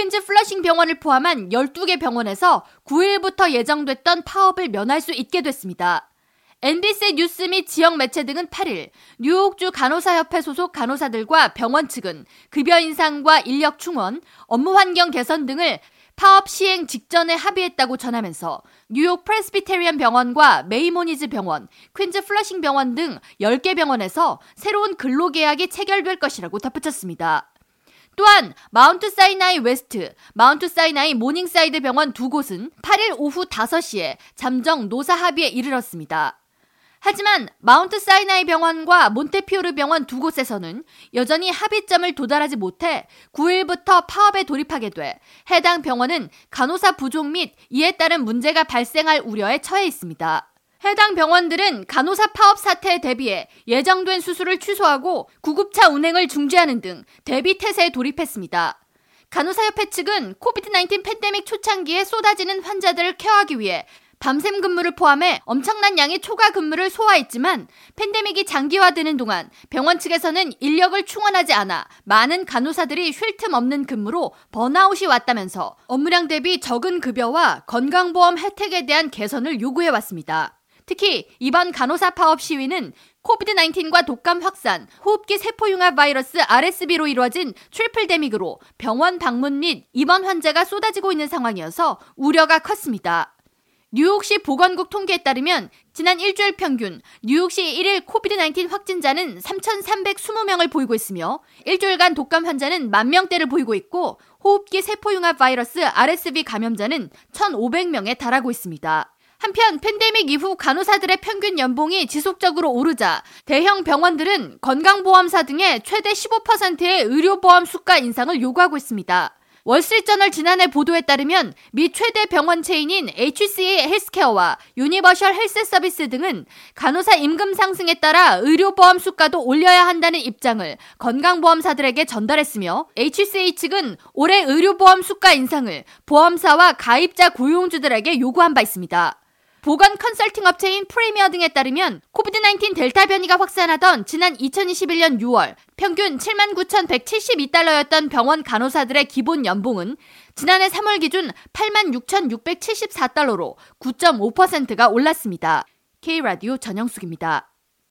퀸즈 플러싱 병원을 포함한 12개 병원에서 9일부터 예정됐던 파업을 면할 수 있게 됐습니다. NBC 뉴스 및 지역 매체 등은 8일 뉴욕주 간호사협회 소속 간호사들과 병원 측은 급여 인상과 인력 충원, 업무 환경 개선 등을 파업 시행 직전에 합의했다고 전하면서 뉴욕 프레스비테리언 병원과 메이모니즈 병원, 퀸즈 플러싱 병원 등 10개 병원에서 새로운 근로계약이 체결될 것이라고 덧붙였습니다. 또한 마운트 사이나이 웨스트, 마운트 사이나이 모닝사이드 병원 두 곳은 8일 오후 5시에 잠정 노사 합의에 이르렀습니다. 하지만 마운트 사이나이 병원과 몬테피오르 병원 두 곳에서는 여전히 합의점을 도달하지 못해 9일부터 파업에 돌입하게 돼 해당 병원은 간호사 부족 및 이에 따른 문제가 발생할 우려에 처해 있습니다. 해당 병원들은 간호사 파업 사태에 대비해 예정된 수술을 취소하고 구급차 운행을 중지하는 등 대비 태세에 돌입했습니다. 간호사협회 측은 코비드-19 팬데믹 초창기에 쏟아지는 환자들을 케어하기 위해 밤샘 근무를 포함해 엄청난 양의 초과 근무를 소화했지만 팬데믹이 장기화되는 동안 병원 측에서는 인력을 충원하지 않아 많은 간호사들이 쉴 틈 없는 근무로 번아웃이 왔다면서 업무량 대비 적은 급여와 건강보험 혜택에 대한 개선을 요구해 왔습니다. 특히 이번 간호사 파업 시위는 코비드-19과 독감 확산, 호흡기 세포융합 바이러스 RSV로 이루어진 트리플 데믹으로 병원 방문 및 입원 환자가 쏟아지고 있는 상황이어서 우려가 컸습니다. 뉴욕시 보건국 통계에 따르면 지난 일주일 평균 뉴욕시 1일 코비드-19 확진자는 3,320명을 보이고 있으며 일주일간 독감 환자는 만 명대를 보이고 있고 호흡기 세포융합 바이러스 RSV 감염자는 1,500명에 달하고 있습니다. 한편 팬데믹 이후 간호사들의 평균 연봉이 지속적으로 오르자 대형 병원들은 건강보험사 등의 최대 15%의 의료보험 수가 인상을 요구하고 있습니다. 월스트리트저널 지난해 보도에 따르면 미 최대 병원 체인인 HCA 헬스케어와 유니버셜 헬스 서비스 등은 간호사 임금 상승에 따라 의료보험 수가도 올려야 한다는 입장을 건강보험사들에게 전달했으며 HCA 측은 올해 의료보험 수가 인상을 보험사와 가입자 고용주들에게 요구한 바 있습니다. 보건 컨설팅 업체인 프리미어 등에 따르면 코비드-19 델타 변이가 확산하던 지난 2021년 6월 평균 79,172달러였던 병원 간호사들의 기본 연봉은 지난해 3월 기준 86,674달러로 9.5%가 올랐습니다. K라디오 전영숙입니다.